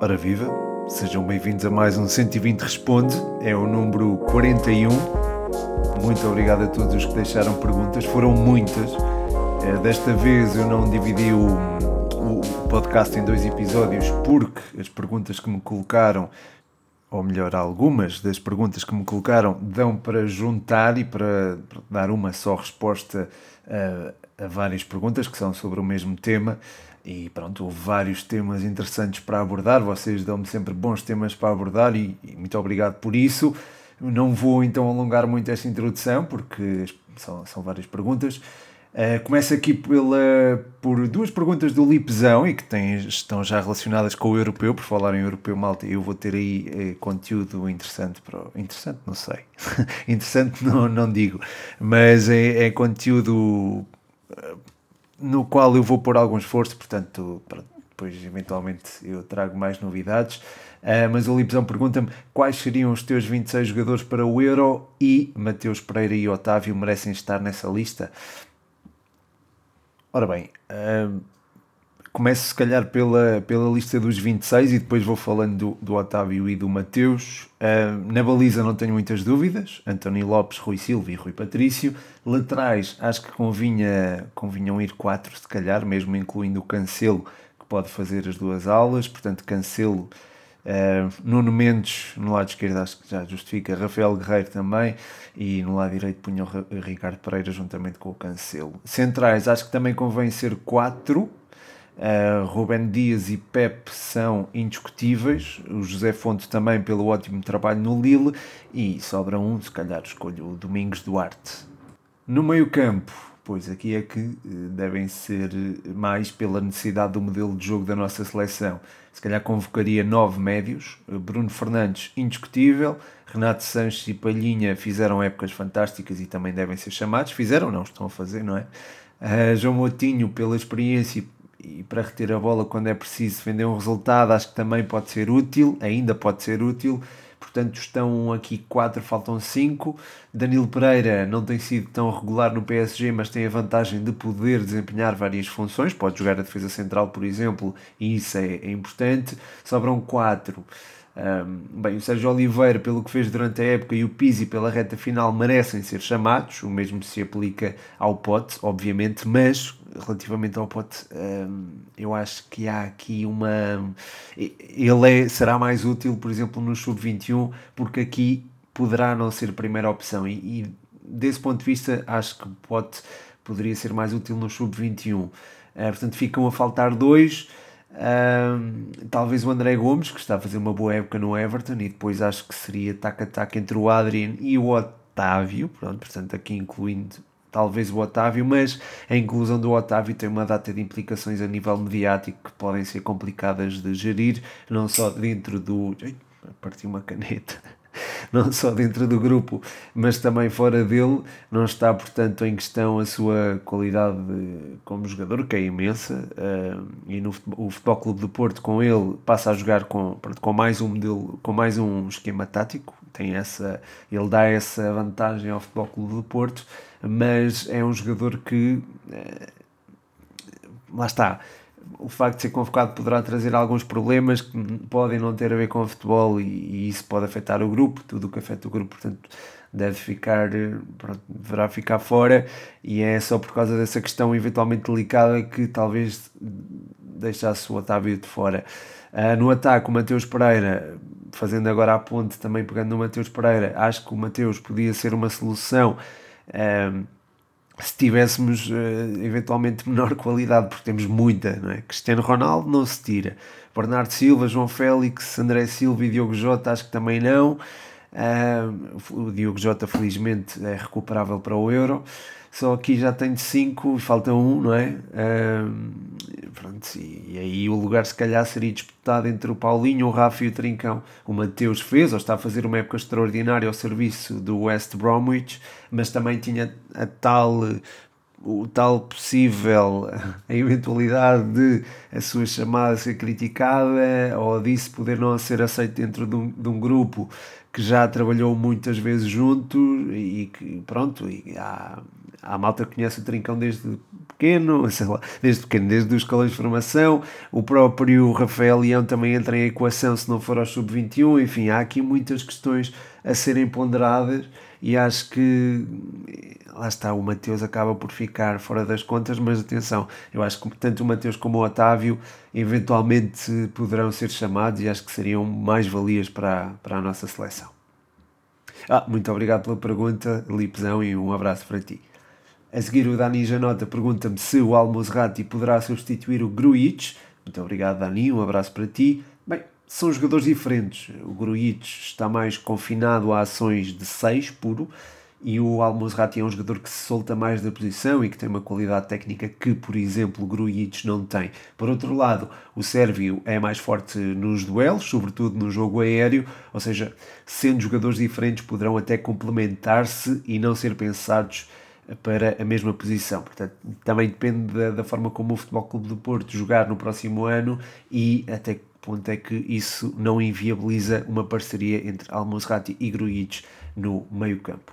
Ora viva, sejam bem-vindos a mais um 120 Responde, é o número 41. Muito obrigado a todos os que deixaram perguntas, foram muitas. Eh, desta vez eu não dividi o, o podcast em dois episódios porque as perguntas que me colocaram ou melhor, algumas das perguntas que me colocaram dão para juntar e para, dar uma só resposta a, a, várias perguntas que são sobre o mesmo tema. E pronto, houve vários temas interessantes para abordar. Vocês dão-me sempre bons temas para abordar e, e muito obrigado por isso. Não vou então alongar muito esta introdução porque são, são várias perguntas. Uh, começo aqui pela, por duas perguntas do Lipzão e que têm, estão já relacionadas com o europeu, por falar em europeu, malta. Eu vou ter aí eh, conteúdo interessante. Para, interessante, não sei. interessante, não, não digo. Mas é, é conteúdo eh, no qual eu vou pôr algum esforço, portanto, depois eventualmente eu trago mais novidades. Uh, mas o Lipzão pergunta-me quais seriam os teus 26 jogadores para o Euro e Mateus Pereira e Otávio merecem estar nessa lista. Ora bem, uh, começo se calhar pela, pela lista dos 26 e depois vou falando do, do Otávio e do Mateus. Na baliza não tenho muitas dúvidas: António Lopes, Rui Silva e Rui Patrício. Laterais, acho que convinha, convinham ir quatro, se calhar, mesmo incluindo o Cancelo, que pode fazer as duas aulas. Portanto, Cancelo Uh, Nuno Mendes no lado esquerdo acho que já justifica, Rafael Guerreiro também e no lado direito punha o Ricardo Pereira juntamente com o Cancelo. Centrais acho que também convém ser quatro. Uh, Ruben Dias e Pep são indiscutíveis, o José Fonte também pelo ótimo trabalho no Lille e sobra um, se calhar escolho o Domingos Duarte. No meio campo, pois aqui é que eh, devem ser mais pela necessidade do modelo de jogo da nossa seleção se calhar convocaria nove médios. Bruno Fernandes, indiscutível. Renato Sanches e Palhinha fizeram épocas fantásticas e também devem ser chamados. Fizeram, não estão a fazer, não é? Uh, João Moutinho, pela experiência e para reter a bola quando é preciso defender um resultado, acho que também pode ser útil, ainda pode ser útil. Portanto, estão aqui quatro, faltam cinco. Danilo Pereira não tem sido tão regular no PSG, mas tem a vantagem de poder desempenhar várias funções. Pode jogar a defesa central, por exemplo, e isso é, é importante. Sobram quatro. Um, bem, o Sérgio Oliveira, pelo que fez durante a época, e o Pizzi pela reta final merecem ser chamados, o mesmo se aplica ao Pote, obviamente, mas relativamente ao Pote, um, eu acho que há aqui uma. Ele é, será mais útil, por exemplo, no Sub-21, porque aqui poderá não ser a primeira opção, e, e desse ponto de vista, acho que o Pote poderia ser mais útil no Sub-21. Uh, portanto, ficam a faltar dois talvez o André Gomes, que está a fazer uma boa época no Everton, e depois acho que seria tac-a-tac entre o Adrian e o Otávio, pronto, portanto aqui incluindo talvez o Otávio, mas a inclusão do Otávio tem uma data de implicações a nível mediático que podem ser complicadas de gerir, não só dentro do... Ai, parti uma caneta não só dentro do grupo, mas também fora dele. Não está, portanto, em questão a sua qualidade como jogador, que é imensa. Uh, e no o Futebol Clube do Porto, com ele, passa a jogar com, com, mais um modelo, com mais um esquema tático. Tem essa, ele dá essa vantagem ao Futebol Clube do Porto, mas é um jogador que. Uh, lá está o facto de ser convocado poderá trazer alguns problemas que podem não ter a ver com o futebol e, e isso pode afetar o grupo, tudo o que afeta o grupo, portanto deve ficar, pronto, deverá ficar fora e é só por causa dessa questão eventualmente delicada que talvez deixasse o Otávio de fora. Uh, no ataque, o Mateus Pereira, fazendo agora a ponte também pegando no Mateus Pereira, acho que o Mateus podia ser uma solução. Uh, se tivéssemos uh, eventualmente menor qualidade, porque temos muita, não é? Cristiano Ronaldo não se tira. Bernardo Silva, João Félix, André Silva e Diogo Jota, acho que também não. Uh, o Diogo Jota, felizmente, é recuperável para o Euro. Só aqui já tenho 5 e falta um, não é? Uh, pronto, e, aí o lugar se calhar seria disputado entre o Paulinho, o Rafa e o Trincão. O Mateus fez, ou está a fazer uma época extraordinária ao serviço do West Bromwich, mas também tinha a tal o tal possível, a eventualidade de a sua chamada ser criticada ou disso poder não ser aceito dentro de um, de um grupo que já trabalhou muitas vezes junto e que pronto, e há, a malta conhece o Trincão desde pequeno, sei lá, desde pequeno, desde os escalões de formação, o próprio Rafael Leão também entra em equação se não for ao sub-21, enfim, há aqui muitas questões a serem ponderadas e acho que lá está, o Mateus acaba por ficar fora das contas, mas atenção, eu acho que tanto o Mateus como o Otávio eventualmente poderão ser chamados e acho que seriam mais valias para, para a nossa seleção. Ah, muito obrigado pela pergunta, Lipzão, e um abraço para ti. A seguir, o Dani Janota pergunta-me se o Almozrati poderá substituir o Gruitch. Muito obrigado, Dani, um abraço para ti. São jogadores diferentes. O Gruitch está mais confinado a ações de 6 puro e o Almozrati é um jogador que se solta mais da posição e que tem uma qualidade técnica que, por exemplo, o Grujic não tem. Por outro lado, o Sérvio é mais forte nos duelos, sobretudo no jogo aéreo, ou seja, sendo jogadores diferentes poderão até complementar-se e não ser pensados para a mesma posição. Portanto, também depende da, da forma como o Futebol Clube do Porto jogar no próximo ano e até ponto é que isso não inviabiliza uma parceria entre Almozrati e Grujic no meio campo.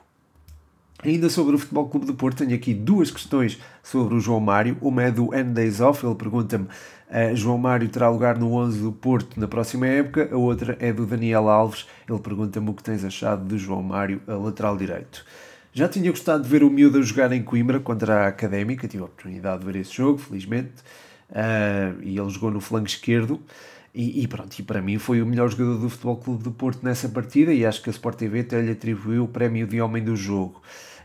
Ainda sobre o Futebol Clube do Porto, tenho aqui duas questões sobre o João Mário. Uma é do N Days Off, ele pergunta-me: uh, João Mário terá lugar no 11 do Porto na próxima época? A outra é do Daniel Alves, ele pergunta-me o que tens achado de João Mário, a lateral direito. Já tinha gostado de ver o miúdo jogar em Coimbra contra a Académica, tive a oportunidade de ver esse jogo, felizmente, uh, e ele jogou no flanco esquerdo. E, e, pronto, e para mim foi o melhor jogador do Futebol Clube do Porto nessa partida e acho que a Sport TV até lhe atribuiu o prémio de homem do jogo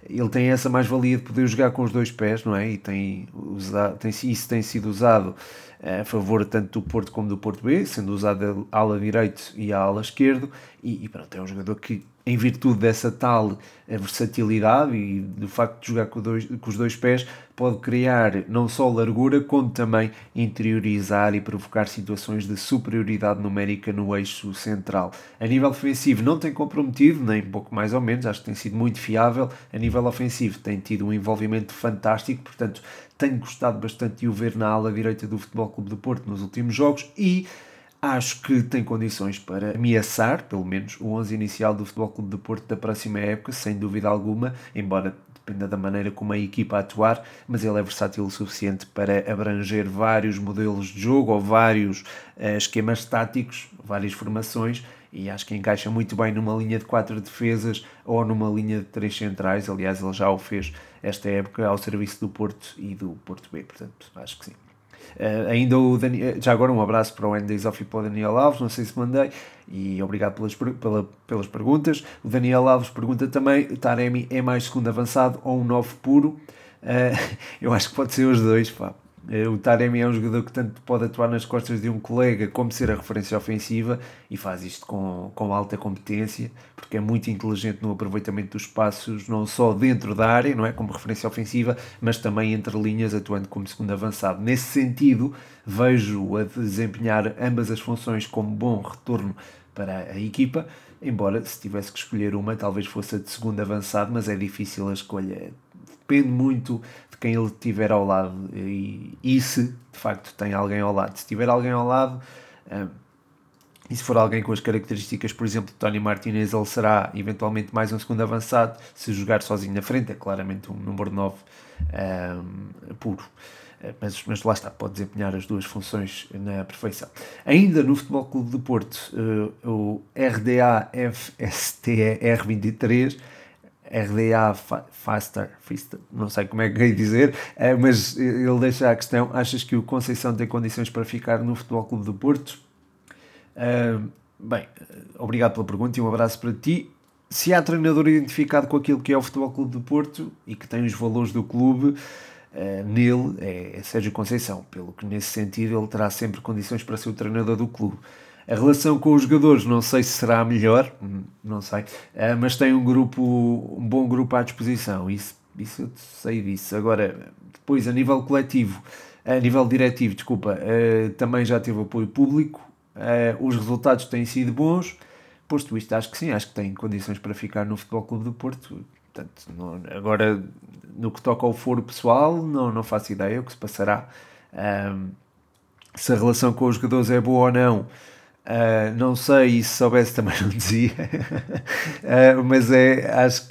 ele tem essa mais-valia de poder jogar com os dois pés, não é? E tem, usado, tem, isso tem sido usado a favor tanto do Porto como do Porto B, sendo usado a ala direito e a ala esquerdo, e, e pronto, é um jogador que em virtude dessa tal versatilidade e do facto de jogar com, dois, com os dois pés, pode criar não só largura, como também interiorizar e provocar situações de superioridade numérica no eixo central. A nível defensivo não tem comprometido, nem pouco mais ou menos, acho que tem sido muito fiável. A nível ofensivo tem tido um envolvimento fantástico, portanto tenho gostado bastante de o ver na ala direita do Futebol Clube do Porto nos últimos jogos e Acho que tem condições para ameaçar, pelo menos, o 11 inicial do Futebol Clube de Porto da próxima época, sem dúvida alguma, embora dependa da maneira como a equipa atuar, mas ele é versátil o suficiente para abranger vários modelos de jogo ou vários uh, esquemas táticos, várias formações, e acho que encaixa muito bem numa linha de quatro defesas ou numa linha de três centrais. Aliás, ele já o fez esta época ao serviço do Porto e do Porto B, portanto, acho que sim. Uh, ainda o Daniel, já agora um abraço para o Andy Zoff e para o Daniel Alves, não sei se mandei, e obrigado pelas, pela, pelas perguntas. O Daniel Alves pergunta também: Taremi é mais segundo avançado ou um 9 puro? Uh, eu acho que pode ser os dois, pá. Eh, o Taremi é um jogador que tanto pode atuar nas costas de um colega como ser a referência ofensiva e faz isto com, com alta competência, porque é muito inteligente no aproveitamento dos espaços, não só dentro da área, não é, como referência ofensiva, mas também entre linhas, atuando como segundo avançado. Nesse sentido, vejo a desempenhar ambas as funções como bom retorno para a equipa, embora se tivesse que escolher uma, talvez fosse a de segundo avançado, mas é difícil a escolha. Depende muito quem ele tiver ao lado e, e se de facto tem alguém ao lado. Se tiver alguém ao lado, um, e se for alguém com as características, por exemplo, de Tony Martinez, ele será eventualmente mais um segundo avançado. Se jogar sozinho na frente, é claramente um número 9 um, puro. Mas, mas lá está, pode desempenhar as duas funções na perfeição. Ainda no Futebol Clube do Porto, uh, o RDA FSTR 23 RDA Faster, não sei como é que é dizer, eh, mas ele deixa a questão: achas que o Conceição tem condições para ficar no Futebol Clube do Porto? Uh, bem, obrigado pela pergunta e um abraço para ti. Se há treinador identificado com aquilo que é o Futebol Clube do Porto e que tem os valores do clube, nele é, é Sérgio Conceição, pelo que nesse sentido ele terá sempre condições para ser o treinador do clube. A relação com os jogadores não sei se será melhor, hum, não sei, eh, mas tem um grupo, um bom grupo à disposição, isso, isso eu sei disso. Agora, depois a nível coletivo, a nível diretivo, desculpa, eh, também já teve apoio público, eh, os resultados têm sido bons, posto isto, acho que sim, acho que tem condições para ficar no Futebol Clube do Porto. Portanto, não, agora, no que toca ao foro pessoal, não, não faço ideia o que se passará. Um, se a relação com os jogadores é boa ou não, Uh, não sei, e se soubesse também não dizia, uh, mas é, acho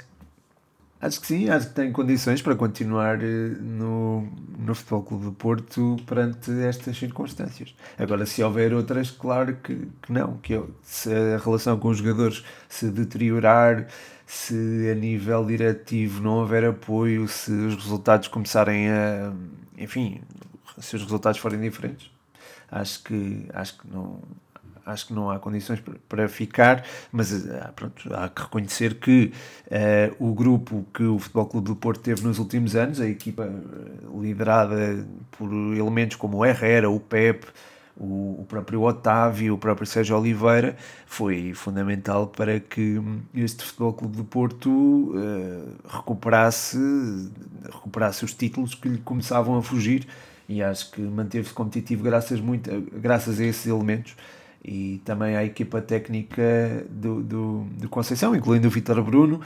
Acho que sim, acho que tem condições para continuar eh, no, no Futebol Clube do Porto perante estas circunstâncias. Agora, se houver outras, claro que, que não. Que eu, se a relação com os jogadores se deteriorar, se a nível diretivo não houver apoio, se os resultados começarem a. Enfim, se os resultados forem diferentes, acho que, acho que não acho que não há condições para ficar, mas eh, pronto, há que reconhecer que uh, o grupo que o Futebol Clube do Porto teve nos últimos anos, a equipa eh, liderada por elementos como o Herrera, o Pep, o, próprio Otávio, o próprio Sérgio Oliveira, foi fundamental para que este Futebol Clube do Porto uh, recuperasse, recuperasse os títulos que lhe começavam a fugir e acho que manteve-se competitivo graças, muito, graças a esses elementos e também à equipa técnica do, do, do Conceição, incluindo o Vitor Bruno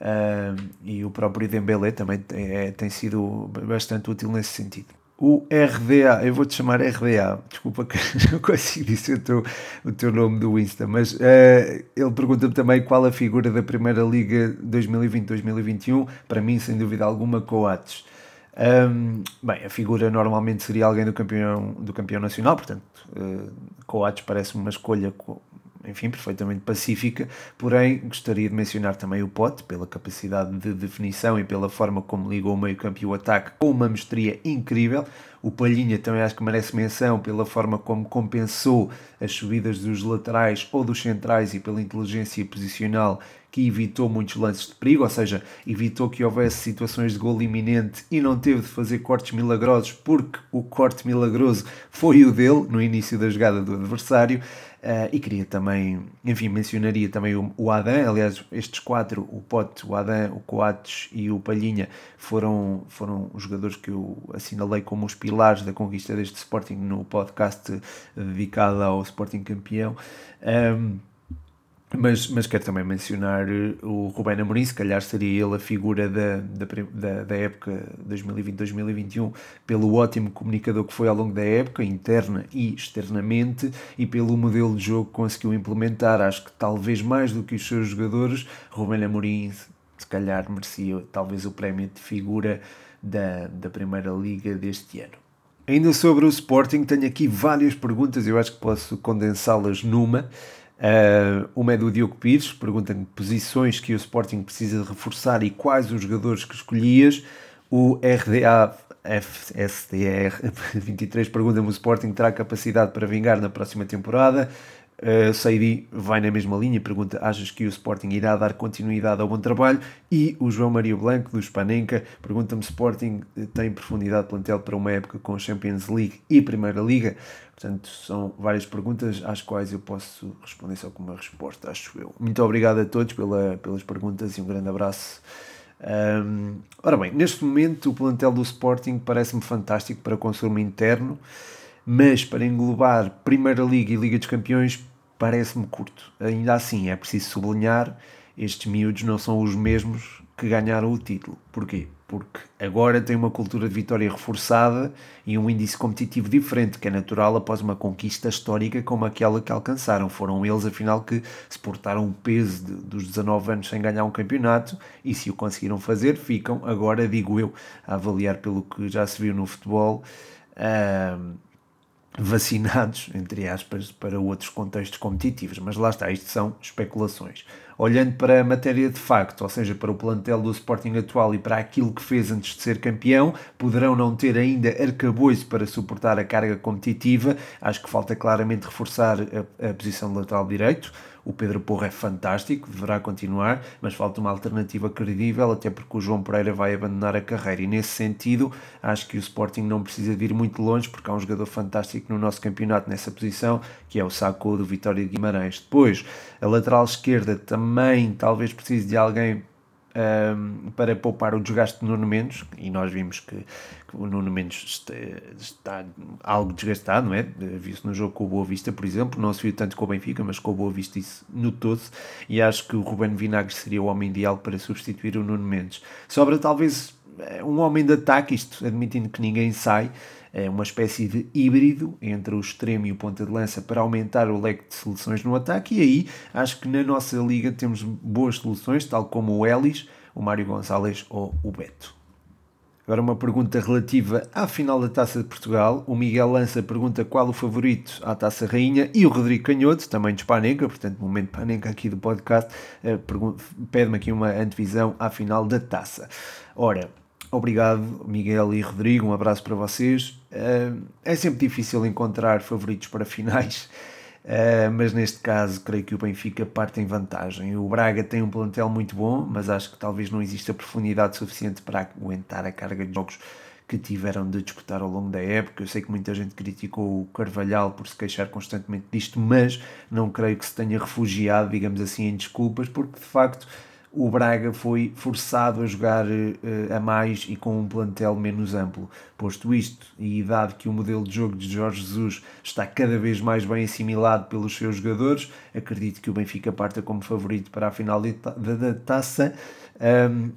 uh, e o próprio Dembélé também é, tem sido bastante útil nesse sentido. O RDA, eu vou-te chamar RDA, desculpa que não consigo dizer o teu, o teu nome do Insta, mas uh, ele pergunta-me também qual a figura da Primeira Liga 2020-2021, para mim, sem dúvida alguma, Coates. Um, bem, a figura normalmente seria alguém do campeão, do campeão nacional, portanto, uh, Coates parece-me uma escolha, enfim, perfeitamente pacífica, porém gostaria de mencionar também o Pote, pela capacidade de definição e pela forma como ligou o meio campo e o ataque com uma mestria incrível. O Palhinha também acho que merece menção pela forma como compensou as subidas dos laterais ou dos centrais e pela inteligência posicional que evitou muitos lances de perigo, ou seja, evitou que houvesse situações de gol iminente e não teve de fazer cortes milagrosos, porque o corte milagroso foi o dele no início da jogada do adversário. Uh, e queria também, enfim, mencionaria também o, o Adam, aliás, estes quatro, o Pote, o Adam, o Coates e o Palhinha, foram, foram os jogadores que eu assinalei como os pilares da conquista deste Sporting no podcast dedicado ao Sporting campeão. Um, mas, mas quero também mencionar eh, o Rubén Amorim, se calhar seria ele a figura da, da, da época 2020-2021, pelo ótimo comunicador que foi ao longo da época, interna e externamente, e pelo modelo de jogo que conseguiu implementar. Acho que talvez mais do que os seus jogadores, Rubén Amorim se calhar merecia talvez o prémio de figura da, da Primeira Liga deste ano. Ainda sobre o Sporting, tenho aqui várias perguntas, eu acho que posso condensá-las numa. Uh, uma é do Diogo Pires, pergunta-me posições que o Sporting precisa de reforçar e quais os jogadores que escolhias. O RDA FSDR 23 pergunta-me o Sporting terá capacidade para vingar na próxima temporada. Uh, Saidi vai na mesma linha, pergunta: achas que o Sporting irá dar continuidade ao bom trabalho? E o João Maria Blanco, do Spanenka, pergunta-me: Sporting tem profundidade de plantel para uma época com Champions League e Primeira Liga? Portanto, são várias perguntas às quais eu posso responder só com uma resposta, acho eu. Muito obrigado a todos pela, pelas perguntas e um grande abraço. Um, ora bem, neste momento o plantel do Sporting parece-me fantástico para consumo interno mas para englobar Primeira Liga e Liga dos Campeões parece-me curto. Ainda assim, é preciso sublinhar: estes miúdos não são os mesmos que ganharam o título. Porquê? Porque agora tem uma cultura de vitória reforçada e um índice competitivo diferente, que é natural após uma conquista histórica como aquela que alcançaram. Foram eles, afinal, que se portaram o peso de, dos 19 anos sem ganhar um campeonato e, se o conseguiram fazer, ficam agora, digo eu, a avaliar pelo que já se viu no futebol. Uh, vacinados, entre aspas, para outros contextos competitivos. Mas lá está, isto são especulações. Olhando para a matéria de facto, ou seja, para o plantel do Sporting atual e para aquilo que fez antes de ser campeão, poderão não ter ainda arcabouço para suportar a carga competitiva. Acho que falta claramente reforçar a, a posição de lateral direito o Pedro Porro é fantástico, deverá continuar, mas falta uma alternativa credível, até porque o João Pereira vai abandonar a carreira. E nesse sentido, acho que o Sporting não precisa de ir muito longe, porque há um jogador fantástico no nosso campeonato nessa posição, que é o Sacco do Vitória de Guimarães. Depois, a lateral esquerda também talvez precise de alguém um, para poupar o desgaste de Nuno Mendes, e nós vimos que, que o Nuno Mendes está, está, algo desgastado, não é? Viu-se no jogo com o Boa Vista, por exemplo, não se viu tanto com o Benfica, mas com o Boa Vista isso notou-se, e acho que o Ruben Vinagre seria o homem ideal para substituir o Nuno Mendes. Sobra talvez eh, um homem de ataque, isto admitindo que ninguém sai, uma espécie de híbrido entre o extremo e o ponta de lança para aumentar o leque de soluções no ataque. E aí acho que na nossa liga temos boas soluções, tal como o Ellis, o Mário Gonçalves ou o Beto. Agora uma pergunta relativa à final da Taça de Portugal. O Miguel Lança pergunta qual o favorito à Taça Rainha e o Rodrigo Canhoto, também de Spanenka, portanto, momento Panenka aqui do podcast, eh, pede-me aqui uma antevisão à final da Taça. Ora, obrigado Miguel e Rodrigo, um abraço para vocês. Eh, é sempre difícil encontrar favoritos para finais. Uh, mas neste caso creio que o Benfica parte em vantagem. O Braga tem um plantel muito bom, mas acho que talvez não exista profundidade suficiente para aguentar a carga de jogos que tiveram de disputar ao longo da época. Eu sei que muita gente criticou o Carvalhal por se queixar constantemente disto, mas não creio que se tenha refugiado, digamos assim, em desculpas, porque de facto o Braga foi forçado a jogar uh, a mais e com um plantel menos amplo. Posto isto, e dado que o modelo de jogo de Jorge Jesus está cada vez mais bem assimilado pelos seus jogadores, acredito que o Benfica parta como favorito para a final da, taça,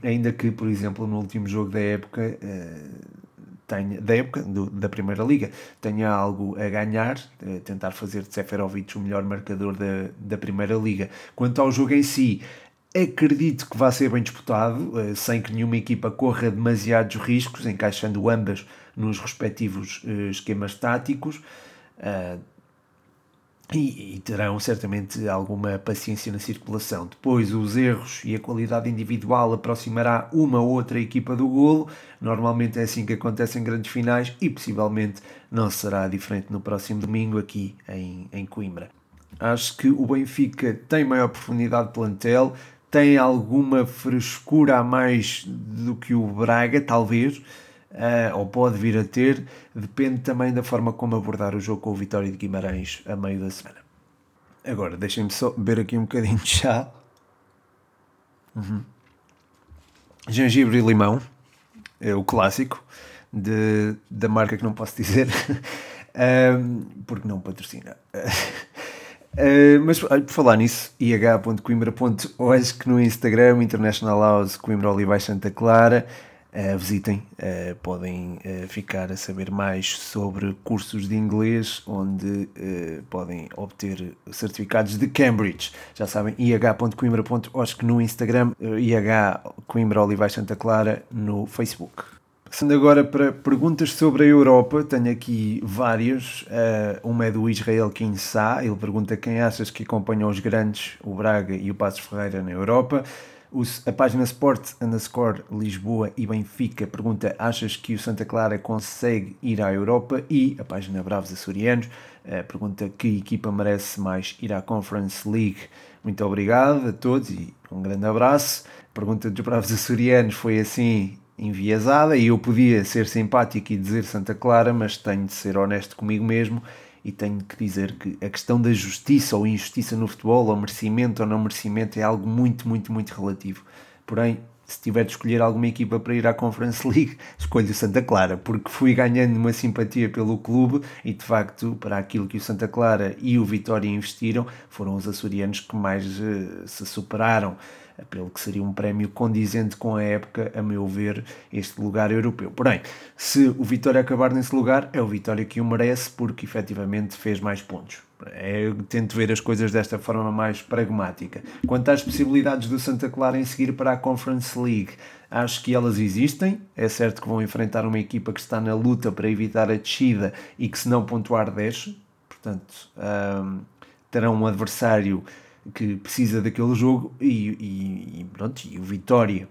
ainda que, por exemplo, no último jogo da época. Uh, tenha, da época do, da Primeira Liga tenha algo a ganhar, tentar fazer de Seferovic o melhor marcador da, da Primeira Liga. Quanto ao jogo em si, Acredito que vai ser bem disputado, eh, sem que nenhuma equipa corra demasiados riscos, encaixando ambas nos respectivos eh, esquemas táticos. Eh, e, e, terão certamente alguma paciência na circulação. Depois, os erros e a qualidade individual aproximará uma ou outra equipa do golo. Normalmente é assim que acontece em grandes finais e possivelmente não será diferente no próximo domingo aqui em, em Coimbra. Acho que o Benfica tem maior profundidade de plantel, tem alguma frescura a mais do que o Braga, talvez, uh, ou pode vir a ter, depende também da forma como abordar o jogo com o Vitória de Guimarães a meio da semana. Agora, deixem-me só beber aqui um bocadinho de chá. Uhum. Gengibre e limão, é o clássico de, da marca que não posso dizer, um, porque não patrocina. Uh, mas por falar nisso, ih.coimbra.hoje que no Instagram, International House Coimbra Olivais Santa Clara, uh, visitem, uh, podem ficar a saber mais sobre cursos de inglês, onde podem obter certificados de Cambridge. Já sabem, ih.coimbra.hoje que no Instagram, ih Coimbra Olivais Santa Clara no Facebook. Passando agora para perguntas sobre a Europa, tenho aqui várias. Uh, uma é do Israel Kinsá, ele pergunta quem achas que acompanham os grandes, o Braga e o Passos Ferreira na Europa. a página Sport underscore Lisboa e Benfica pergunta: achas que o Santa Clara consegue ir à Europa? E a página Bravos Açorianos uh, pergunta que equipa merece mais ir à Conference League. Muito obrigado a todos e um grande abraço. A pergunta dos Bravos Açorianos foi assim: enviesada e eu podia ser simpático e dizer Santa Clara, mas tenho de ser honesto comigo mesmo e tenho que dizer que a questão da justiça ou injustiça no futebol, ou merecimento ou não merecimento, é algo muito, muito, muito relativo. Porém, se tiver de escolher alguma equipa para ir à Conference League, escolho o Santa Clara, porque fui ganhando uma simpatia pelo clube e de facto, para aquilo que o Santa Clara e o Vitória investiram, foram os açorianos que mais uh, se superaram pelo que seria um prémio condizente com a época, a meu ver, este lugar europeu. Porém, se o Vitória acabar nesse lugar, é o Vitória que o merece, porque efetivamente fez mais pontos. É, tento ver as coisas desta forma mais pragmática. Quanto às possibilidades do Santa Clara em seguir para a Conference League, acho que elas existem. É certo que vão enfrentar uma equipa que está na luta para evitar a descida e que, se não pontuar, desce. Portanto, um, terão um adversário que precisa daquele jogo e, e, e pronto, e o Vitória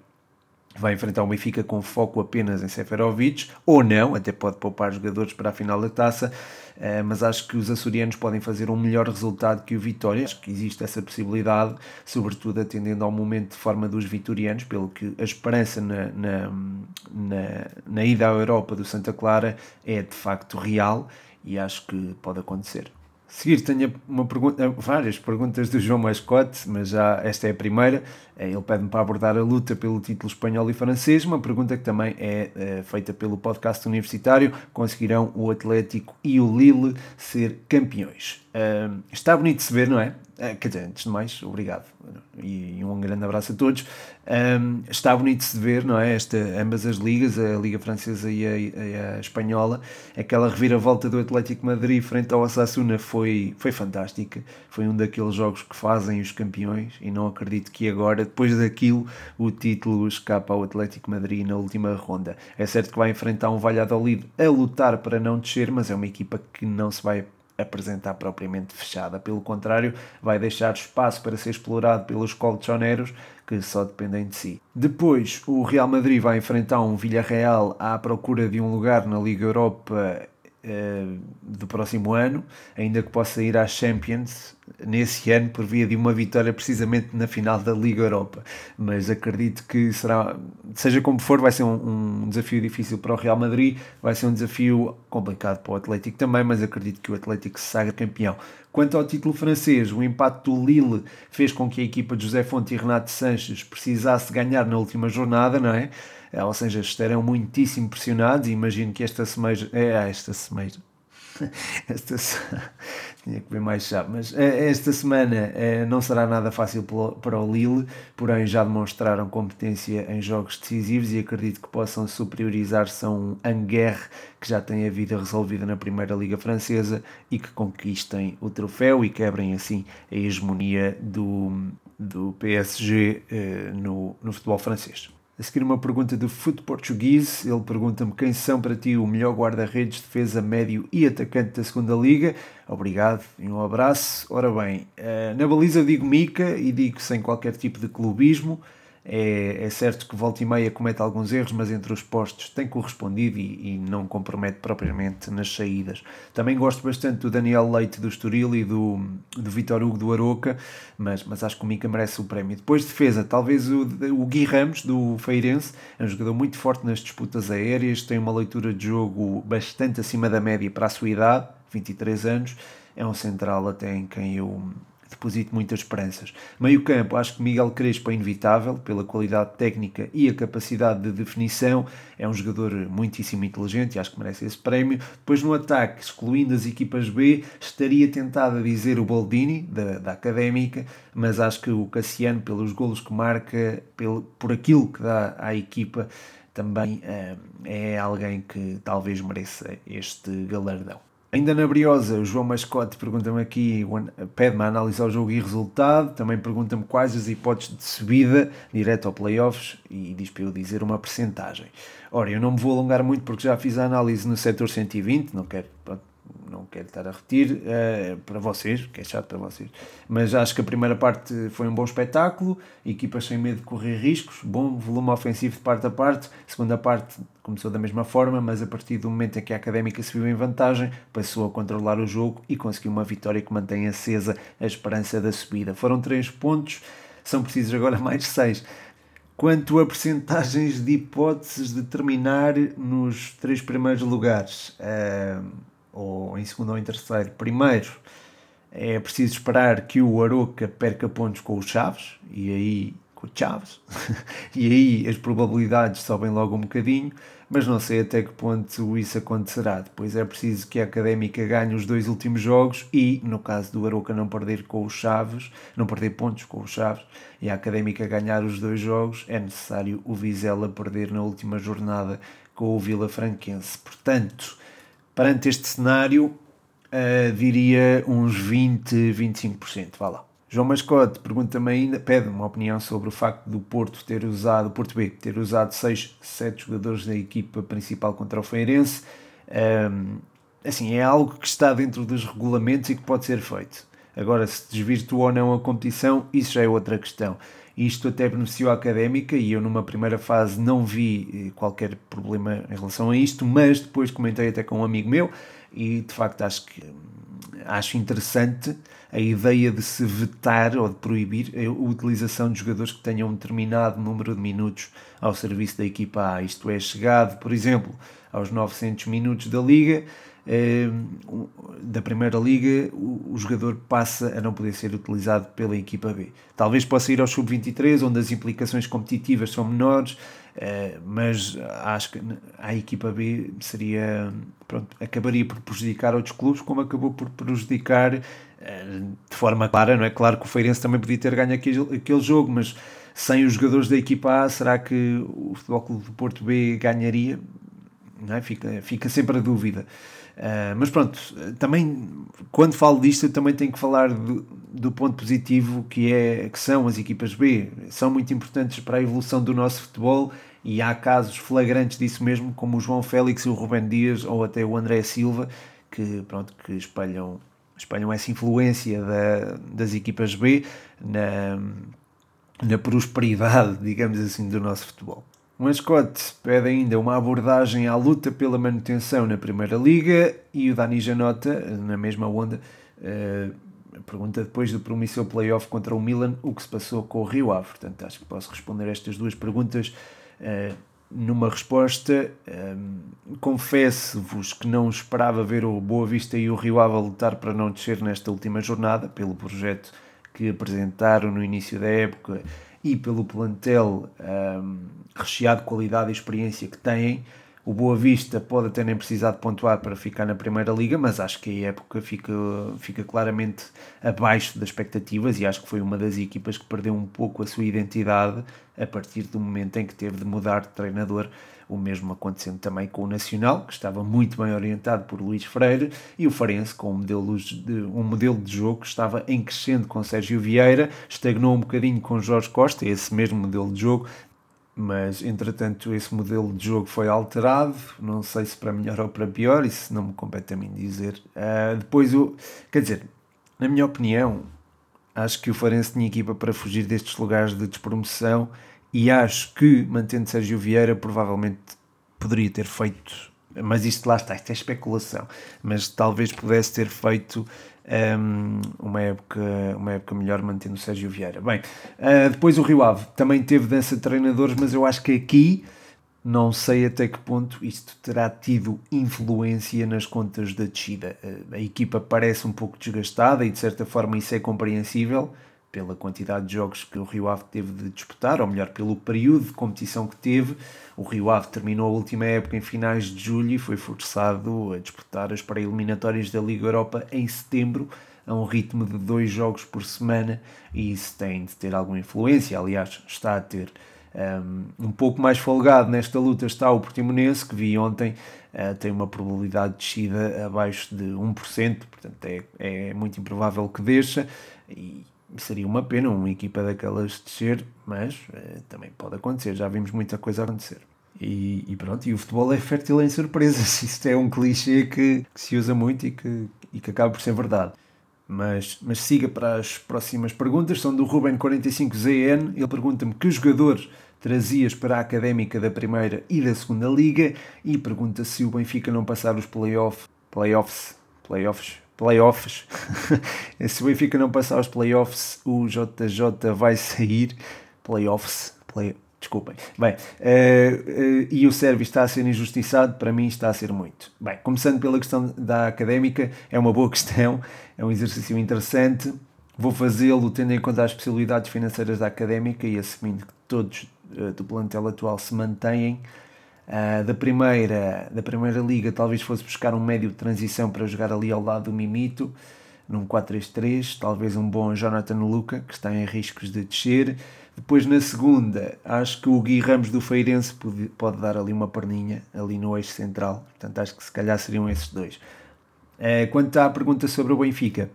vai enfrentar o Benfica com foco apenas em Seferovic, ou não, até pode poupar jogadores para a final da taça, eh, mas acho que os açorianos podem fazer um melhor resultado que o Vitória, acho que existe essa possibilidade, sobretudo atendendo ao momento de forma dos vitorianos, pelo que a esperança na, na, na, na ida à Europa do Santa Clara é de facto real e acho que pode acontecer seguir tenho uma pergunta, várias perguntas do João Mascote, mas já esta é a primeira. É, ele pede-me para abordar a luta pelo título espanhol e francês, uma pergunta que também é, é feita pelo podcast universitário. Conseguirão o Atlético e o Lille ser campeões? Uh, está bonito de se ver, não é? Uh, quer dizer, antes de mais, obrigado e um grande abraço a todos. Um, está bonito de se ver, não é? Esta, ambas as ligas, a Liga Francesa e a, a, Espanhola, aquela reviravolta do Atlético Madrid frente ao Osasuna foi, foi fantástica. Foi um daqueles jogos que fazem os campeões e não acredito que agora, depois daquilo o título escapa ao Atlético Madrid na última ronda. É certo que vai enfrentar um Valladolid a lutar para não descer, mas é uma equipa que não se vai apresentar propriamente fechada. Pelo contrário, vai deixar espaço para ser explorado pelos colchoneros que só dependem de si. Depois, o Real Madrid vai enfrentar um Villarreal à procura de um lugar na Liga Europa uh, do próximo ano, ainda que possa ir às Champions nesse ano por via de uma vitória precisamente na final da Liga Europa. Mas acredito que será, seja como for, vai ser um, um desafio difícil para o Real Madrid, vai ser um desafio complicado para o Atlético também, mas acredito que o Atlético se saga campeão. Quanto ao título francês, o empate do Lille fez com que a equipa de José Fonte e Renato Sanches precisasse ganhar na última jornada, não é? É, ou seja, estarão muitíssimo pressionados e imagino que esta semeja, é, esta semeja, esta tinha que ver mais chá, mas é, esta semana é, não será nada fácil para o Lille, porém já demonstraram competência em jogos decisivos e acredito que possam superiorizar-se a um Anguerre que já tem a vida resolvida na Primeira Liga Francesa e que conquistem o troféu e quebrem assim a hegemonia do, do PSG eh, no, no futebol francês. A seguir uma pergunta do Foot Português. Ele pergunta-me quem são para ti o melhor guarda-redes, defesa, médio e atacante da segunda Liga. Obrigado e um abraço. Ora bem, eh, na baliza digo Mica e digo sem qualquer tipo de clubismo. É, é, certo que volta e meia comete alguns erros, mas entre os postos tem correspondido e, e, não compromete propriamente nas saídas. Também gosto bastante do Daniel Leite do Estoril e do, do Vitor Hugo do Aroca, mas, mas acho que o Mica merece o prémio. Depois de defesa, talvez o, o Gui Ramos do Feirense, é um jogador muito forte nas disputas aéreas, tem uma leitura de jogo bastante acima da média para a sua idade, 23 anos, é um central até em quem eu deposito muitas esperanças. Meio campo, acho que Miguel Crespo é inevitável, pela qualidade técnica e a capacidade de definição, é um jogador muitíssimo inteligente e acho que merece esse prémio. Depois no ataque, excluindo as equipas B, estaria tentado a dizer o Boldini, da, da Académica, mas acho que o Cassiano, pelos golos que marca, pelo, por aquilo que dá à equipa, também é, é alguém que talvez mereça este galardão. Ainda na Briosa, o João Mascote pergunta-me aqui, pede-me a analisar o jogo e resultado, também pergunta-me quais as hipóteses de subida direto ao playoffs e diz para eu dizer uma percentagem. Ora, eu não me vou alongar muito porque já fiz a análise no setor 120, não quero pronto, não quero estar a repetir uh, para vocês, que é chato para vocês, mas acho que a primeira parte foi um bom espetáculo, equipas sem medo de correr riscos, bom volume ofensivo de parte a parte, a segunda parte começou da mesma forma, mas a partir do momento em que a Académica se viu em vantagem, passou a controlar o jogo e conseguiu uma vitória que mantém acesa a esperança da subida. Foram três pontos, são precisos agora mais seis. Quanto a percentagens de hipóteses de terminar nos três primeiros lugares, uh, ou em segundo ou em terceiro. Primeiro, é preciso esperar que o Aroca perca pontos com os Chaves, e aí com o Chaves, e aí as probabilidades sobem logo um bocadinho, mas não sei até que ponto isso acontecerá. Depois é preciso que a Académica ganhe os dois últimos jogos e, no caso do Aroca não perder com os Chaves, não perder pontos com os Chaves, e a Académica ganhar os dois jogos, é necessário o Vizela perder na última jornada com o Vila Franquense. Portanto, Perante este cenário, uh, diria uns 20, 25%. Vá lá. João Mascote pergunta-me ainda, pede uma opinião sobre o facto do Porto ter usado, Porto B, ter usado 6, 7 jogadores da equipa principal contra o Feirense. Um, assim, é algo que está dentro dos regulamentos e que pode ser feito. Agora, se desvirtua ou não a competição, isso já é outra questão. Isto até beneficiou a académica e eu numa primeira fase não vi eh, qualquer problema em relação a isto, mas depois comentei até com um amigo meu e de facto acho que acho interessante a ideia de se vetar ou de proibir a utilização de jogadores que tenham um determinado número de minutos ao serviço da equipa A. Isto é, chegado, por exemplo, aos 900 minutos da Liga, da Primeira Liga, o, jogador passa a não poder ser utilizado pela equipa B. Talvez possa ir ao Sub-23, onde as implicações competitivas são menores, eh, mas acho que a equipa B seria pronto, acabaria por prejudicar outros clubes, como acabou por prejudicar eh, de forma clara, não é? Claro que o Feirense também podia ter ganho aquele, aquele jogo, mas sem os jogadores da equipa A, será que o Futebol Clube do Porto B ganharia? não é? fica, fica sempre a dúvida. Uh, mas pronto, também quando falo disto eu também tenho que falar do, do, ponto positivo que, é, que são as equipas B. São muito importantes para a evolução do nosso futebol e há casos flagrantes disso mesmo, como o João Félix o Rubén Dias ou até o André Silva, que, pronto, que espalham, espalham essa influência da, das equipas B na, na prosperidade, digamos assim, do nosso futebol. O mascote pede ainda uma abordagem à luta pela manutenção na Primeira Liga e o Dani Janota, na mesma onda, uh, pergunta depois do promissor playoff contra o Milan o que se passou com o Rio Ave. Portanto, acho que posso responder estas duas perguntas uh, numa resposta. Um, Confesso-vos que não esperava ver o Boa Vista e o Rio Ave a lutar para não descer nesta última jornada, pelo projeto que apresentaram no início da época e pelo plantel um, recheado de qualidade e experiência que têm. O Boa Vista pode até nem precisar de pontuar para ficar na Primeira Liga, mas acho que a época fica, fica claramente abaixo das expectativas e acho que foi uma das equipas que perdeu um pouco a sua identidade a partir do momento em que teve de mudar de treinador. O mesmo acontecendo também com o Nacional, que estava muito bem orientado por Luís Freire, e o Farense, com um modelo de, um modelo de jogo que estava em crescendo com Sérgio Vieira, estagnou um bocadinho com Jorge Costa, esse mesmo modelo de jogo, mas entretanto esse modelo de jogo foi alterado, não sei se para melhor ou para pior, isso não me compete a mim dizer. Uh, depois, o, quer dizer, na minha opinião, acho que o Farense tinha equipa para fugir destes lugares de despromoção e acho que, mantendo Sérgio Vieira, provavelmente poderia ter feito, mas isto lá está, isto é especulação, mas talvez pudesse ter feito um, uma, época, uma época melhor mantendo Sérgio Vieira. Bem, uh, depois o Rio Ave também teve dança de treinadores, mas eu acho que aqui não sei até que ponto isto terá tido influência nas contas da descida. Uh, a equipa parece um pouco desgastada e de certa forma isso é compreensível pela quantidade de jogos que o Rio Ave teve de disputar, ou melhor, pelo período de competição que teve. O Rio Ave terminou a última época em finais de julho e foi forçado a disputar as pré-eliminatórias da Liga Europa em setembro, a um ritmo de dois jogos por semana, e isso tem de ter alguma influência, aliás, está a ter. Um, um pouco mais folgado nesta luta está o Portimonense, que vi ontem, uh, tem uma probabilidade de descida abaixo de 1%, portanto é, é muito improvável que deixa, e seria uma pena uma equipa daquelas descer, mas uh, também pode acontecer, já vimos muita coisa acontecer. E, e, pronto, e o futebol é fértil em surpresas. Isto é um clichê que, que, se usa muito e que, e que acaba por ser verdade. Mas, mas siga para as próximas perguntas. São do Ruben45ZN. Ele pergunta-me que jogadores trazias para a académica da primeira e da segunda liga e pergunta se o Benfica não passar os playoff, playoffs, playoffs, playoffs. Se o Benfica não passar os playoffs, o JJ vai sair. Playoffs, play, desculpem. Bem, uh, uh, e o Sérvio está a ser injustiçado, para mim está a ser muito. Bem, começando pela questão da académica, é uma boa questão, é um exercício interessante. Vou fazê-lo tendo em conta as possibilidades financeiras da académica e assumindo que todos uh, do plantel atual se mantêm. Uh, da, primeira, da primeira liga, talvez fosse buscar um médio de transição para jogar ali ao lado do Mimito, num 4-3-3, talvez um bom Jonathan Luca, que está em riscos de descer. Depois na segunda, acho que o Gui Ramos do Feirense pode, pode dar ali uma perninha, ali no eixo central, portanto acho que se calhar seriam esses dois. Uh, quanto à pergunta sobre o Benfica,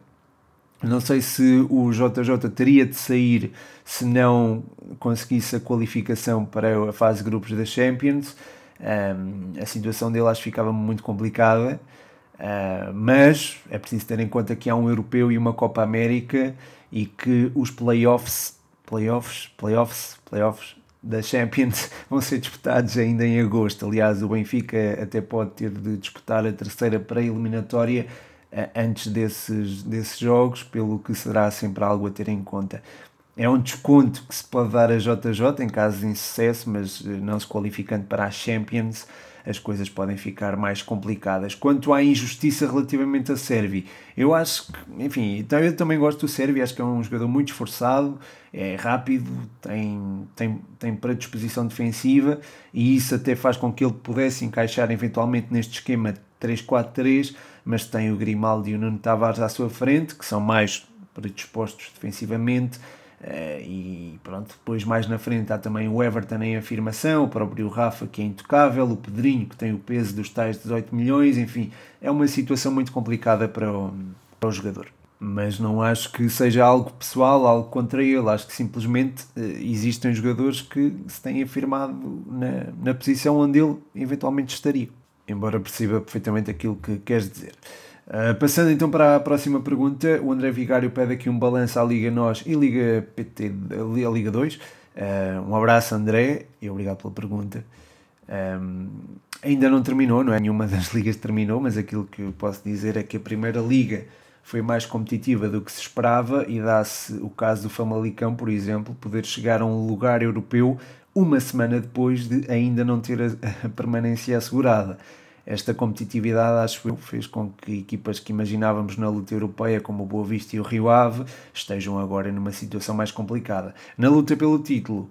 não sei se o JJ teria de sair se não conseguisse a qualificação para a fase de grupos da Champions. Um, a situação dele acho que ficava muito complicada, uh, mas é preciso ter em conta que há um europeu e uma Copa América e que os playoffs, playoffs, playoffs, playoffs da Champions vão ser disputados ainda em agosto. Aliás, o Benfica até pode ter de disputar a terceira pré-eliminatória uh, antes desses, desses jogos, pelo que será sempre algo a ter em conta. É um desconto que se pode dar a JJ em caso de insucesso, mas eh, não se qualificando para a Champions, as coisas podem ficar mais complicadas. Quanto à injustiça relativamente a Servi, eu acho que, enfim, então eu também gosto do Servi, acho que é um jogador muito esforçado, é rápido, tem, tem, tem predisposição defensiva e isso até faz com que ele pudesse encaixar eventualmente neste esquema 3-4-3, mas tem o Grimaldi e o Nuno Tavares à sua frente, que são mais predispostos defensivamente Uh, e pronto, depois mais na frente há também o Everton em afirmação, o próprio Rafa que é intocável, o Pedrinho que tem o peso dos tais 18 milhões, enfim, é uma situação muito complicada para o, para o jogador. Mas não acho que seja algo pessoal, algo contra ele, acho que simplesmente uh, existem jogadores que se têm afirmado na, na posição onde ele eventualmente estaria, embora perceba perfeitamente aquilo que queres dizer. Uh, passando então para a próxima pergunta, o André Vigário pede aqui um balanço à Liga Nós e Liga PT, a Liga 2. Uh, ah, um abraço, André, e obrigado pela pergunta. Um, ainda não terminou, não é? Nenhuma das ligas terminou, mas aquilo que posso dizer é que a primeira liga foi mais competitiva do que se esperava e dá-se o caso do Famalicão, por exemplo, poder chegar a um lugar europeu uma semana depois de ainda não ter a permanência assegurada. Esta competitividade, acho eu, fez com que equipas que imaginávamos na luta europeia, como o Boa Vista e o Rio Ave, estejam agora numa situação mais complicada. Na luta pelo título,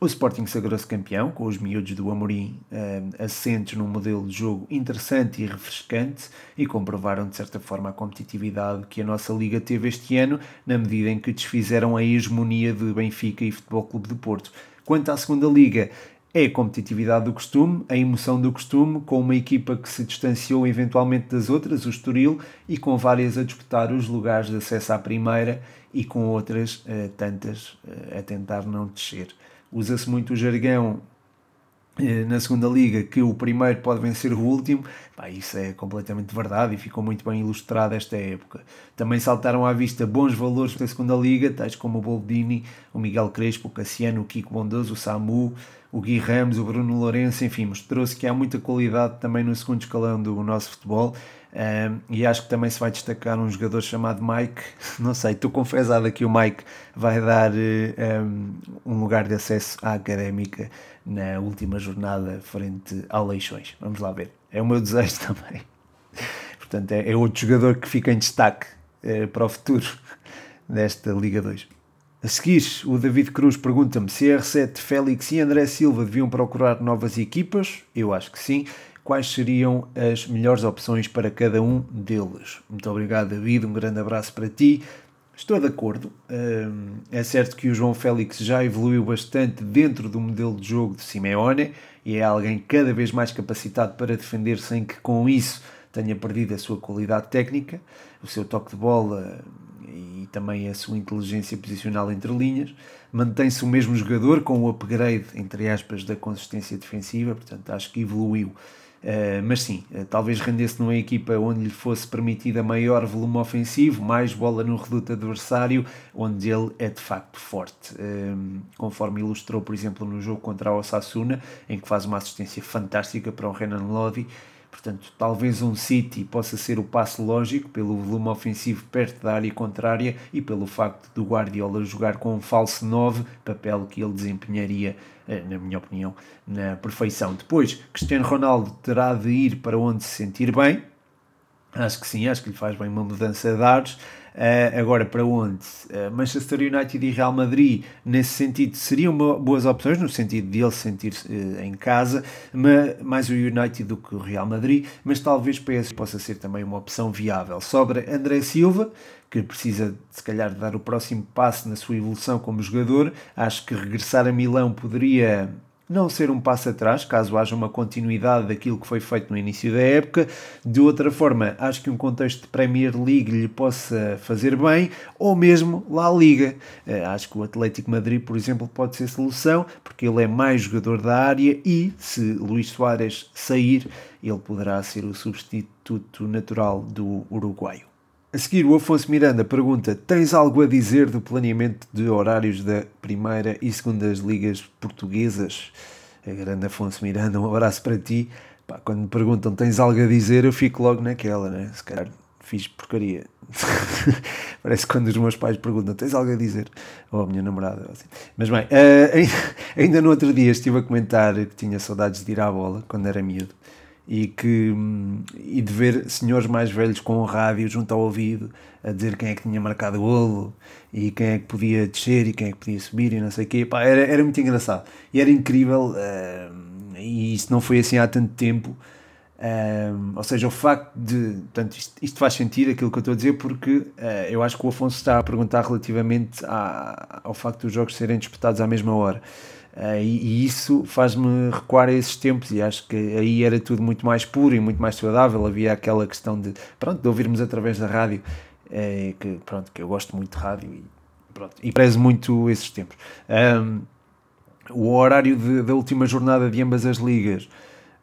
o Sporting sagrou-se campeão, com os miúdos do Amorim eh, assentes num modelo de jogo interessante e refrescante e comprovaram de certa forma a competitividade que a nossa liga teve este ano, na medida em que desfizeram a hegemonia de Benfica e Futebol Clube de Porto. Quanto à segunda liga, é a competitividade do costume, a emoção do costume, com uma equipa que se distanciou eventualmente das outras, o Estoril, e com várias a disputar os lugares de acesso à primeira e com outras uh, tantas uh, a tentar não descer. Usa-se muito o jargão eh, na segunda liga que o primeiro pode vencer o último, Pá, isso é completamente verdade e ficou muito bem ilustrado esta época. Também saltaram à vista bons valores da segunda liga, tais como o Boldini, o Miguel Crespo, o Cassiano, o Kiko Bondoso, o Samu, o Gui Ramos, o Bruno Lourenço, enfim, mostrou-se que há muita qualidade também no segundo escalão do nosso futebol. Um, e acho que também se vai destacar um jogador chamado Mike. Não sei, estou confesado que o Mike vai dar um, um lugar de acesso à académica na última jornada frente ao Leixões. Vamos lá ver. É o meu desejo também. Portanto, é, é outro jogador que fica em destaque é, para o futuro desta Liga 2. A seguir, o David Cruz pergunta-me se R7, Félix e André Silva deviam procurar novas equipas. Eu acho que sim. Quais seriam as melhores opções para cada um deles? Muito obrigado, David. Um grande abraço para ti. Estou de acordo. É certo que o João Félix já evoluiu bastante dentro do modelo de jogo de Simeone e é alguém cada vez mais capacitado para defender sem que com isso tenha perdido a sua qualidade técnica, o seu toque de bola e também a sua inteligência posicional entre linhas. Mantém-se o mesmo jogador com o upgrade, entre aspas, da consistência defensiva, portanto acho que evoluiu Uh, mas sim, uh, talvez rendesse numa equipa onde lhe fosse permitida maior volume ofensivo, mais bola no reduto adversário, onde ele é de facto forte. Uh, conforme ilustrou, por exemplo, no jogo contra o Osasuna, em que faz uma assistência fantástica para o Renan Lodi Portanto, talvez um City possa ser o passo lógico pelo volume ofensivo perto da área contrária e pelo facto do Guardiola jogar com um falso 9, papel que ele desempenharia, eh, na minha opinião, na perfeição. Depois, Cristiano Ronaldo terá de ir para onde se sentir bem. Acho que sim, acho que lhe faz bem uma mudança de ares. Uh, agora, para onde? Uh, Manchester United e Real Madrid, nesse sentido, seriam boas opções, no sentido de ele sentir-se uh, em casa, mas, mais o United do que o Real Madrid, mas talvez PSG possa ser também uma opção viável. Sobra André Silva, que precisa, se calhar, dar o próximo passo na sua evolução como jogador. Acho que regressar a Milão poderia não ser um passo atrás, caso haja uma continuidade daquilo que foi feito no início da época. De outra forma, acho que um contexto de Premier League lhe possa fazer bem, ou mesmo La Liga. Eh, acho que o Atlético Madrid, por exemplo, pode ser solução, porque ele é mais jogador da área e, se Luís Soares sair, ele poderá ser o substituto natural do uruguaio. A seguir, o Afonso Miranda pergunta: Tens algo a dizer do planeamento de horários da primeira e segunda ligas portuguesas? A grande Afonso Miranda, um abraço para ti. Pá, quando me perguntam: Tens algo a dizer? Eu fico logo naquela, né? Se calhar fiz porcaria. Parece quando os meus pais perguntam: Tens algo a dizer? Ou a minha namorada. Assim. Mas bem, uh, ainda no outro dia estive a comentar que tinha saudades de ir à bola quando era miúdo e, que, e de ver senhores mais velhos com o rádio junto ao ouvido a dizer quem é que tinha marcado o golo e quem é que podia descer e quem é que podia subir e não sei o quê. Pá, era, era muito engraçado e era incrível uh, e isso não foi assim há tanto tempo Um, ou seja, o facto de. Portanto, isto, isto, faz sentido aquilo que eu estou a dizer, porque uh, eu acho que o Afonso está a perguntar relativamente à, ao facto dos jogos serem disputados à mesma hora. Uh, e, e, isso faz-me recuar a esses tempos, e acho que aí era tudo muito mais puro e muito mais saudável. Havia aquela questão de, pronto, de ouvirmos através da rádio, uh, que, pronto, que eu gosto muito de rádio e, pronto, e prezo muito esses tempos. Um, o horário de, da última jornada de ambas as ligas.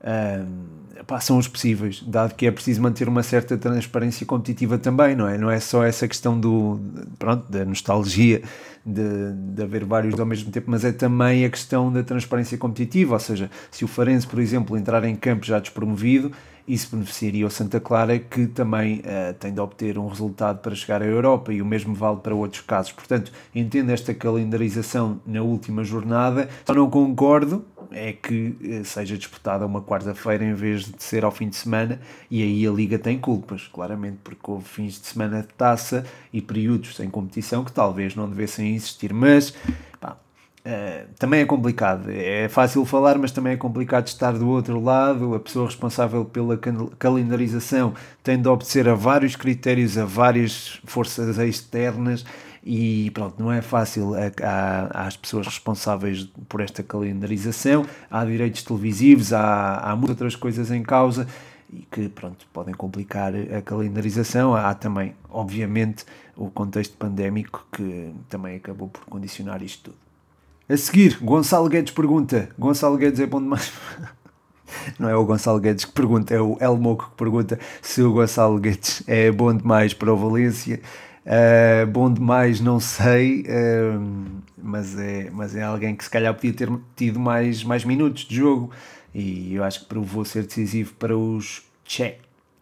Um, pá, são os possíveis, dado que é preciso manter uma certa transparência competitiva também, não é? Não é só essa questão do, pronto, da nostalgia de, de haver vários ao mesmo tempo, mas é também a questão da transparência competitiva, ou seja, se o Farense, por exemplo, entrar em campo já despromovido, isso beneficiaria o Santa Clara, que também uh, tem de obter um resultado para chegar à Europa, e o mesmo vale para outros casos. Portanto, entendo esta calendarização na última jornada, só não concordo é que eh, seja disputada uma quarta-feira em vez de ser ao fim de semana, e aí a Liga tem culpas, claramente, porque houve fins de semana de taça e períodos sem competição que talvez não devessem existir, mas pá, uh, também é complicado. É fácil falar, mas também é complicado estar do outro lado. A pessoa responsável pela calendarização tem de obedecer a vários critérios, a várias forças externas e pronto, não é fácil há, as pessoas responsáveis por esta calendarização, há direitos televisivos, há, há muitas outras coisas em causa e que pronto, podem complicar a calendarização. Há também, obviamente, o contexto pandémico que também acabou por condicionar isto tudo. A seguir, Gonçalo Guedes pergunta: Gonçalo Guedes é bom demais. Não é o Gonçalo Guedes que pergunta, é o Elmoco que pergunta se o Gonçalo Guedes é bom demais para o Valência. Uh, bom demais, não sei, uh, mas, é, mas é alguém que se calhar podia ter tido mais, mais minutos de jogo e eu acho que provou ser decisivo para os Che.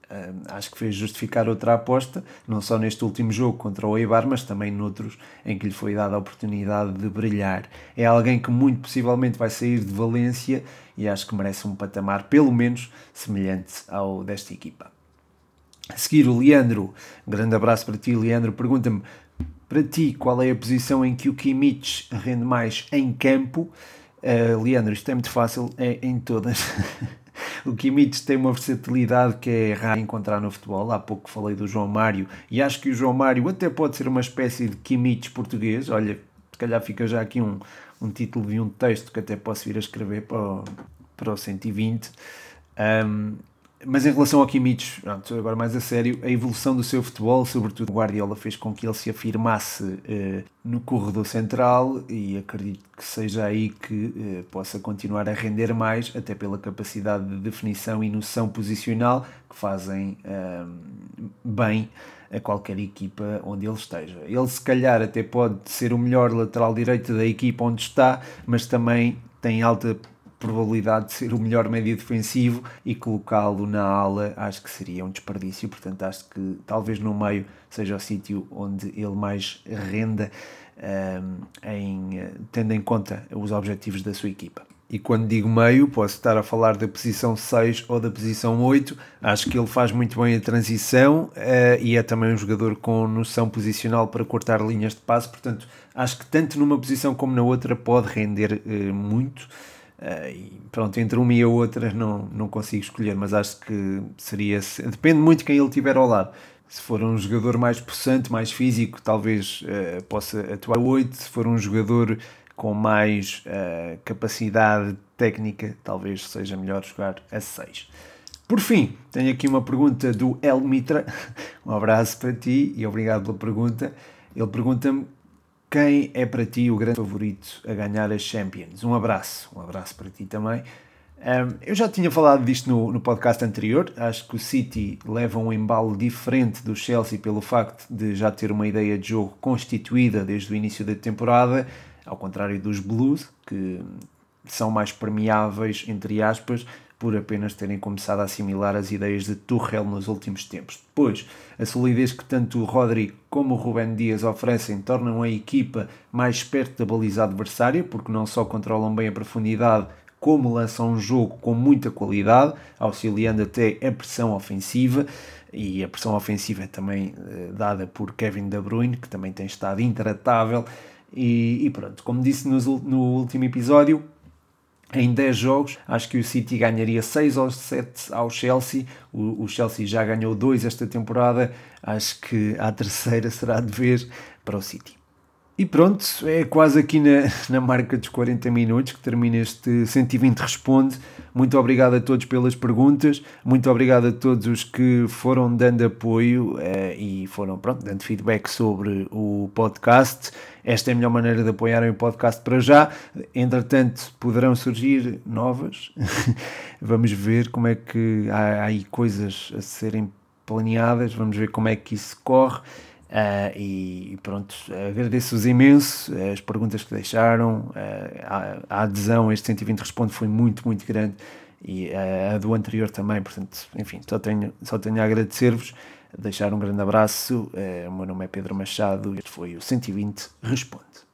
Uh, acho que fez justificar outra aposta, não só neste último jogo contra o Eibar, mas também noutros em que lhe foi dada a oportunidade de brilhar. É alguém que muito possivelmente vai sair de Valência e acho que merece um patamar pelo menos semelhante ao desta equipa. A seguir, o Leandro, um grande abraço para ti, Leandro, pergunta-me para ti qual é a posição em que o Kimmich rende mais em campo. Uh, Leandro, isto é muito fácil, é em todas. o Kimmich tem uma versatilidade que é raro encontrar no futebol. Há pouco falei do João Mário e acho que o João Mário até pode ser uma espécie de Kimmich português. Olha, se calhar fica já aqui um, um título de um texto que até posso vir a escrever para o, para o 120. Um, mas em relação ao Kimmich, pronto, agora mais a sério, a evolução do seu futebol, sobretudo Guardiola, fez com que ele se afirmasse uh, no corredor central e acredito que seja aí que uh, possa continuar a render mais, até pela capacidade de definição e noção posicional que fazem uh, bem a qualquer equipa onde ele esteja. Ele se calhar até pode ser o melhor lateral direito da equipa onde está, mas também tem alta probabilidade de ser o melhor médio defensivo e colocá-lo na ala acho que seria um desperdício, portanto acho que talvez no meio seja o sítio onde ele mais renda um, em, tendo em conta os objetivos da sua equipa. E quando digo meio, posso estar a falar da posição 6 ou da posição 8. Acho que ele faz muito bem a transição uh, e é também um jogador com noção posicional para cortar linhas de passe. Portanto, acho que tanto numa posição como na outra pode render uh, muito. Uh, e pronto, entre uma e a outra não, não consigo escolher, mas acho que seria. Depende muito quem ele tiver ao lado. Se for um jogador mais possante, mais físico, talvez uh, possa atuar 8. Se for um jogador com mais uh, capacidade técnica, talvez seja melhor jogar a 6. Por fim, tenho aqui uma pergunta do El Mitra. Um abraço para ti e obrigado pela pergunta. Ele pergunta-me quem é para ti o grande favorito a ganhar as Champions? Um abraço, um abraço para ti também. Um, eu já tinha falado disto no, no podcast anterior. Acho que o City leva um embalo diferente do Chelsea pelo facto de já ter uma ideia de jogo constituída desde o início da temporada, ao contrário dos Blues, que são mais permeáveis, entre aspas, por apenas terem começado a assimilar as ideias de Tuchel nos últimos tempos. Depois, a solidez que tanto o Rodri como o Ruben Dias oferecem tornam a equipa mais perto da baliza adversária, porque não só controlam bem a profundidade, como lançam um jogo com muita qualidade, auxiliando até a pressão ofensiva. E a pressão ofensiva é também eh, dada por Kevin De Bruyne, que também tem estado intratável. E, e pronto, como disse no, no último episódio, em 10 jogos, acho que o City ganharia 6 ou 7 ao Chelsea. O, o Chelsea já ganhou 2 esta temporada. Acho que a terceira será de ver para o City. E pronto, é quase aqui na, na marca dos 40 minutos que termina este 120 Responde. Muito obrigado a todos pelas perguntas, muito obrigado a todos os que foram dando apoio eh, e foram pronto, dando feedback sobre o podcast. Esta é a melhor maneira de apoiarem o podcast para já. Entretanto, poderão surgir novas. Vamos ver como é que há, há aí coisas a serem planeadas, vamos ver como é que isso corre. Uh, e pronto, agradeço-vos imenso as perguntas que deixaram, uh, a, a, adesão a este 120 Responde foi muito, muito grande e uh, a do anterior também, portanto, enfim, só tenho, só tenho a agradecer-vos, deixar um grande abraço, o meu nome é Pedro Machado e este foi o 120 Responde.